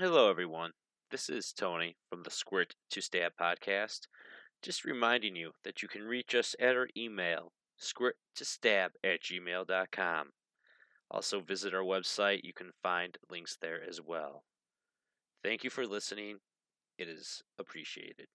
Hello, everyone. This is Tony from the Squirt to Stab podcast. Just reminding you that you can reach us at our email, squirttostab at gmail.com. Also, visit our website. You can find links there as well. Thank you for listening. It is appreciated.